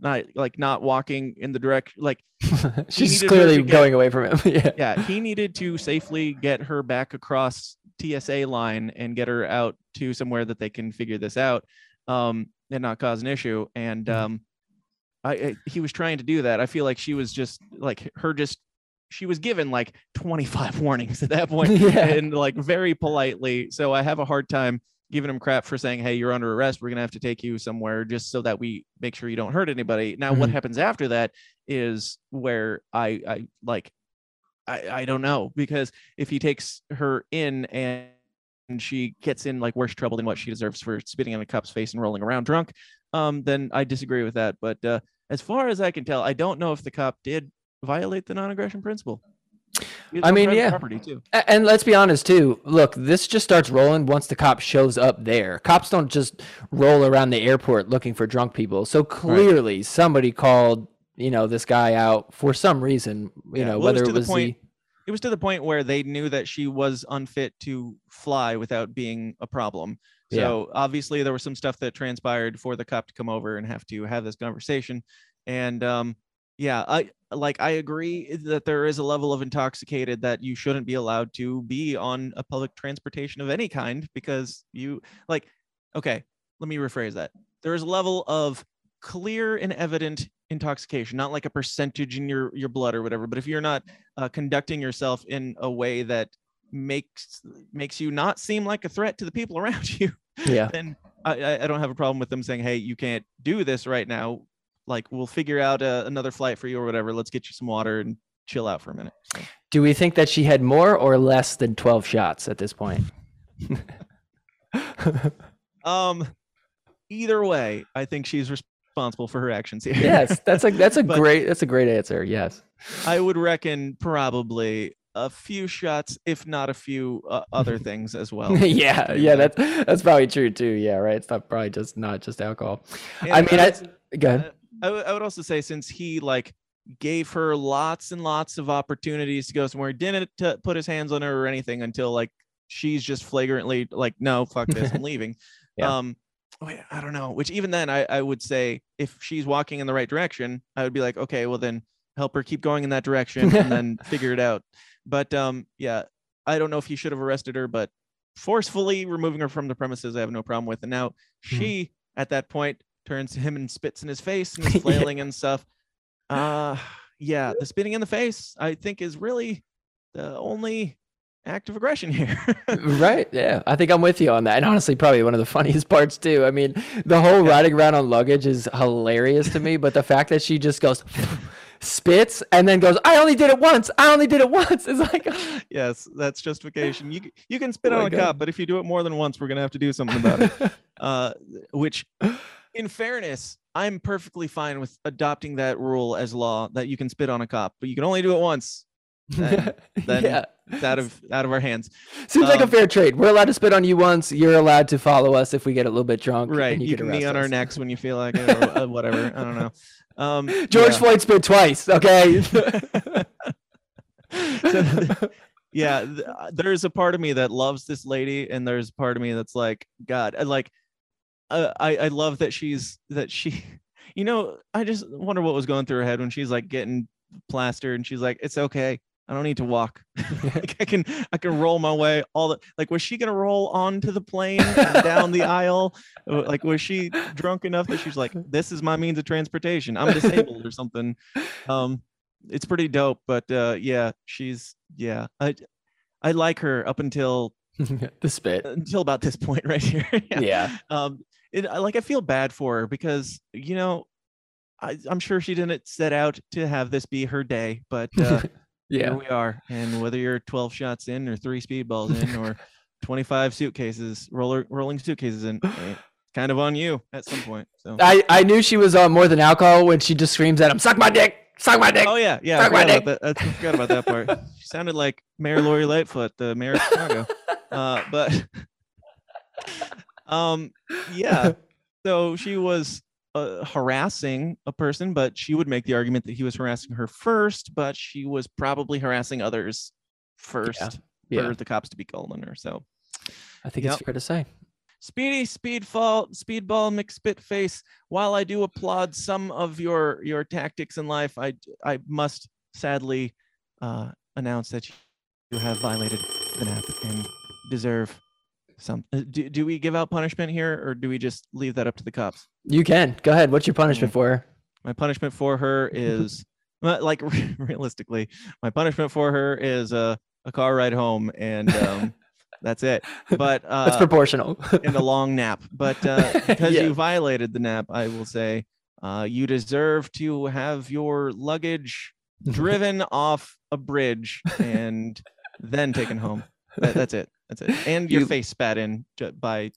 not like not walking in the direction like She's clearly get- going away from him. yeah. yeah he needed to safely get her back across tsa line and get her out to somewhere that they can figure this out um and not cause an issue and Mhm. um I, I he was trying to do that i feel like she was just like her just she was given like 25 warnings at that point Yeah. and like very politely so i have a hard time giving him crap for saying hey you're under arrest we're going to have to take you somewhere just so that we make sure you don't hurt anybody now what Mhm. happens after that is where i i like I, I don't know because if he takes her in and and she gets in like worse trouble than what she deserves for spitting in a cop's face and rolling around drunk, um, then I disagree with that. But uh, as far as I can tell, I don't know if the cop did violate the non-aggression principle. Was I mean, yeah. property too. And let's be honest too. Look, this just starts rolling once the cop shows up there. Cops don't just roll around the airport looking for drunk people. So clearly somebody called, you know, this guy out for some reason, you Yeah, know, well, whether it the was point, it was to the point where they knew that she was unfit to fly without being a problem. Yeah. So obviously there was some stuff that transpired for the cop to come over and have to have this conversation. And um, yeah, I like I agree that there is a level of intoxicated that you shouldn't be allowed to be on a public transportation of any kind because you like okay, let me rephrase that. There is a level of clear and evident intoxication, not like a percentage in your your blood or whatever, but if you're not uh, conducting yourself in a way that makes makes you not seem like a threat to the people around you, Yeah. then I, I- I don't have a problem with them saying, "Hey, you can't do this right now. Like, we'll figure out uh, another flight for you or whatever. Let's get you some water and chill out for a minute." So, Do we think that she had more or less than 12 shots at this point? um, either way, I think she's responsible for her actions here. yes, that's a that's a great that's a great answer. Yes. I would reckon probably a few shots, if not a few uh, other things as well. yeah, yeah, that's that's probably true too. Yeah, right. It's not probably just not just alcohol. And I mean, I, go ahead. Uh, I would- also say since he like gave her lots and lots of opportunities to go somewhere, didn't t- put his hands on her or anything until like she's just flagrantly like, no, fuck this, I'm leaving. Yeah. Um, wait, I don't know. Which even then, I I would say if she's walking in the right direction, I would be like, okay, well then help her keep going in that direction and then figure it out. But um, yeah, I don't know if he should have arrested her, but forcefully removing her from the premises, I have no problem with. And now she, at that point, turns to him and spits in his face and Yeah. flailing and stuff. Uh, yeah, the spitting in the face, I think, is really the only act of aggression here. right yeah i think i'm with you on that and honestly probably one of the funniest parts too i mean the whole riding around on luggage is hilarious to me but the fact that she just goes spits and then goes, "I only did it once. I only did it once." It's like, yes, that's justification. You you can spit Oh on a God. cop, but if you do it more than once, we're gonna have to do something about it. uh, which, in fairness, I'm perfectly fine with adopting that rule as law that you can spit on a cop, but you can only do it once. Then, then yeah, it's out of out of our hands. seems like a um, fair trade. We're allowed to spit on you once. You're allowed to follow us if we get a little bit drunk. Right, and you, you, can knee on our necks when you feel like it, or uh, whatever. I don't know. Um, George yeah. Floyd spit twice. Okay. So yeah, uh, there's a part of me that loves this lady, and there's a part of me that's like, God, I like, uh, I I love that she's that she, you know, I just wonder what was going through her head when she's like getting plastered, and she's like, it's okay. I don't need to walk. like I can I can roll my way all the like was she gonna roll onto the plane and down the aisle? Like was she drunk enough that she's like, this is my means of transportation. I'm disabled or something. Um it's pretty dope, but uh yeah, she's yeah. I I like her up until the spit. until about this point right here. Yeah. Um it, I like I feel bad for her because you know I, I'm sure she didn't set out to have this be her day, but uh Yeah. here we are. And whether you're 12 shots in or three speedballs in or 25 suitcases, roller rolling suitcases in, eh, it's kind of on you at some point. So I, I knew she was on more than alcohol when she just screams at him, "Suck my dick, suck my dick." Oh yeah, yeah. I Suck my forgot about that. I forgot about that part. She sounded like Mayor Lori Lightfoot, the mayor of Chicago. Uh, but um, yeah. So she was uh, harassing a person, but she would make the argument that he was harassing her first, but she was probably harassing others first yeah. for the cops to be called, calling her. So I think Yep. it's fair to say. Speedy speed Speedfall Speedball McSpitface. While I do applaud some of your your tactics in life, I I must sadly uh, announce that you have violated the nap and deserve some. uh, Do, do we give out punishment here, or do we just leave that up to the cops? You can go ahead. What's your punishment for her? My punishment for her is like realistically, my punishment for her is a a car ride home, and um, that's it. But uh, That's proportional. and a long nap. But uh, because Yeah. you violated the nap, I will say uh, you deserve to have your luggage driven off a bridge and then taken home. That, that's it. That's it. And your You- face spat in by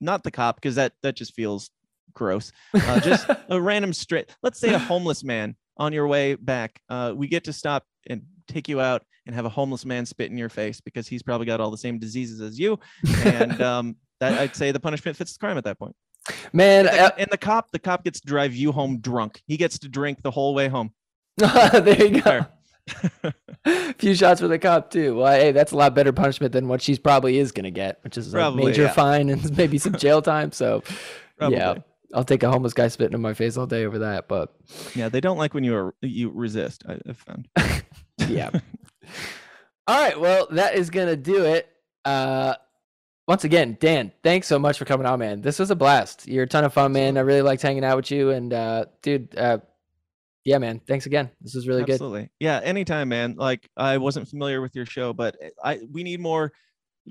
not the cop because that that just feels gross. Uh, just a random straight. Let's say a homeless man on your way back. Uh, we get to stop and take you out and have a homeless man spit in your face because he's probably got all the same diseases as you. And um, that I'd say the punishment fits the crime at that point. Man, And uh, the, and the cop, the cop gets to drive you home drunk. He gets to drink the whole way home. there you go. Fair. few shots for the cop too. Well, hey, that's a lot better punishment than what she's probably is gonna get, which is a major yeah. fine and maybe some jail time. So, yeah, I'll take a homeless guy spitting in my face all day over that. But Yeah, they don't like when you are you resist. I, I've found. yeah. all right, well, that is gonna do it. Uh, once again, Dan, thanks so much for coming on, man. This was a blast. You're a ton of fun, man. I really liked hanging out with you, and uh, dude, uh, yeah, man, thanks again. This is really good. Absolutely. Yeah, anytime, man. Like I wasn't familiar with your show, but eh, I we need more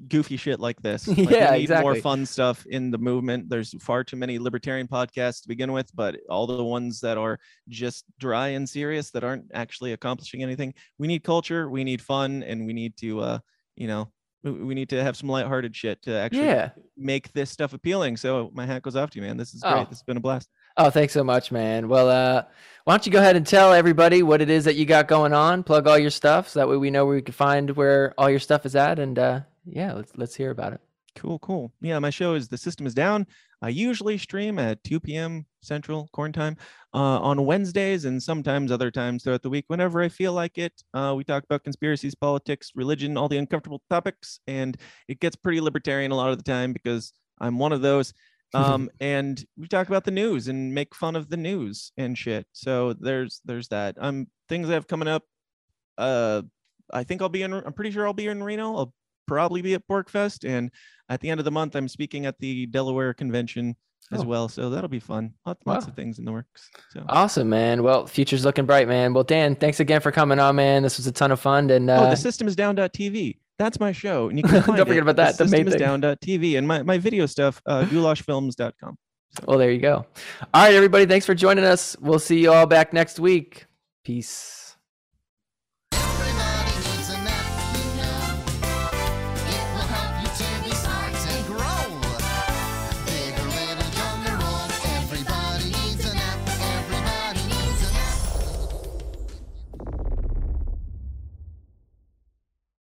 goofy shit like this. Like, Yeah, we need more fun stuff in the movement. There's far too many libertarian podcasts to begin with, but all the ones that are just dry and serious that aren't actually accomplishing anything. We need culture, we need fun, and we need to uh, you know, we, need to have some lighthearted shit to actually Yeah. make this stuff appealing. So my hat goes off to you, man. This is Oh. great. This has been a blast. Oh, thanks so much, man. Well, uh, why don't you go ahead and tell everybody what it is that you got going on? Plug all your stuff so that way we know where we can find where all your stuff is at, and uh, yeah, let's let's hear about it. Cool, cool. Yeah, my show is The System is Down. I usually stream at 2 p.m. Central Corn Time uh, on Wednesdays and sometimes other times throughout the week whenever I feel like it. Uh, we talk about conspiracies, politics, religion, all the uncomfortable topics, and it gets pretty libertarian a lot of the time because I'm one of those. Um, and we talk about the news and make fun of the news and shit. So there's there's that. Um, things I have coming up. Uh, I think I'll be in. I'm pretty sure I'll be in Reno. I'll probably be at PorcFest, and at the end of the month, I'm speaking at the Delaware Convention as Oh. well. So that'll be fun. Lots, lots Wow. of things in the works. So. Awesome, man. Well, future's looking bright, man. Well, Dan, thanks again for coming on, man. This was a ton of fun, and uh, oh, the system is down.tv. That's my show. And you can Don't forget it about that, the main system is thing. down.tv and my, my video stuff, uh, goulashfilms.com. well, there you go. All right, everybody, thanks for joining us. We'll see you all back next week. Peace.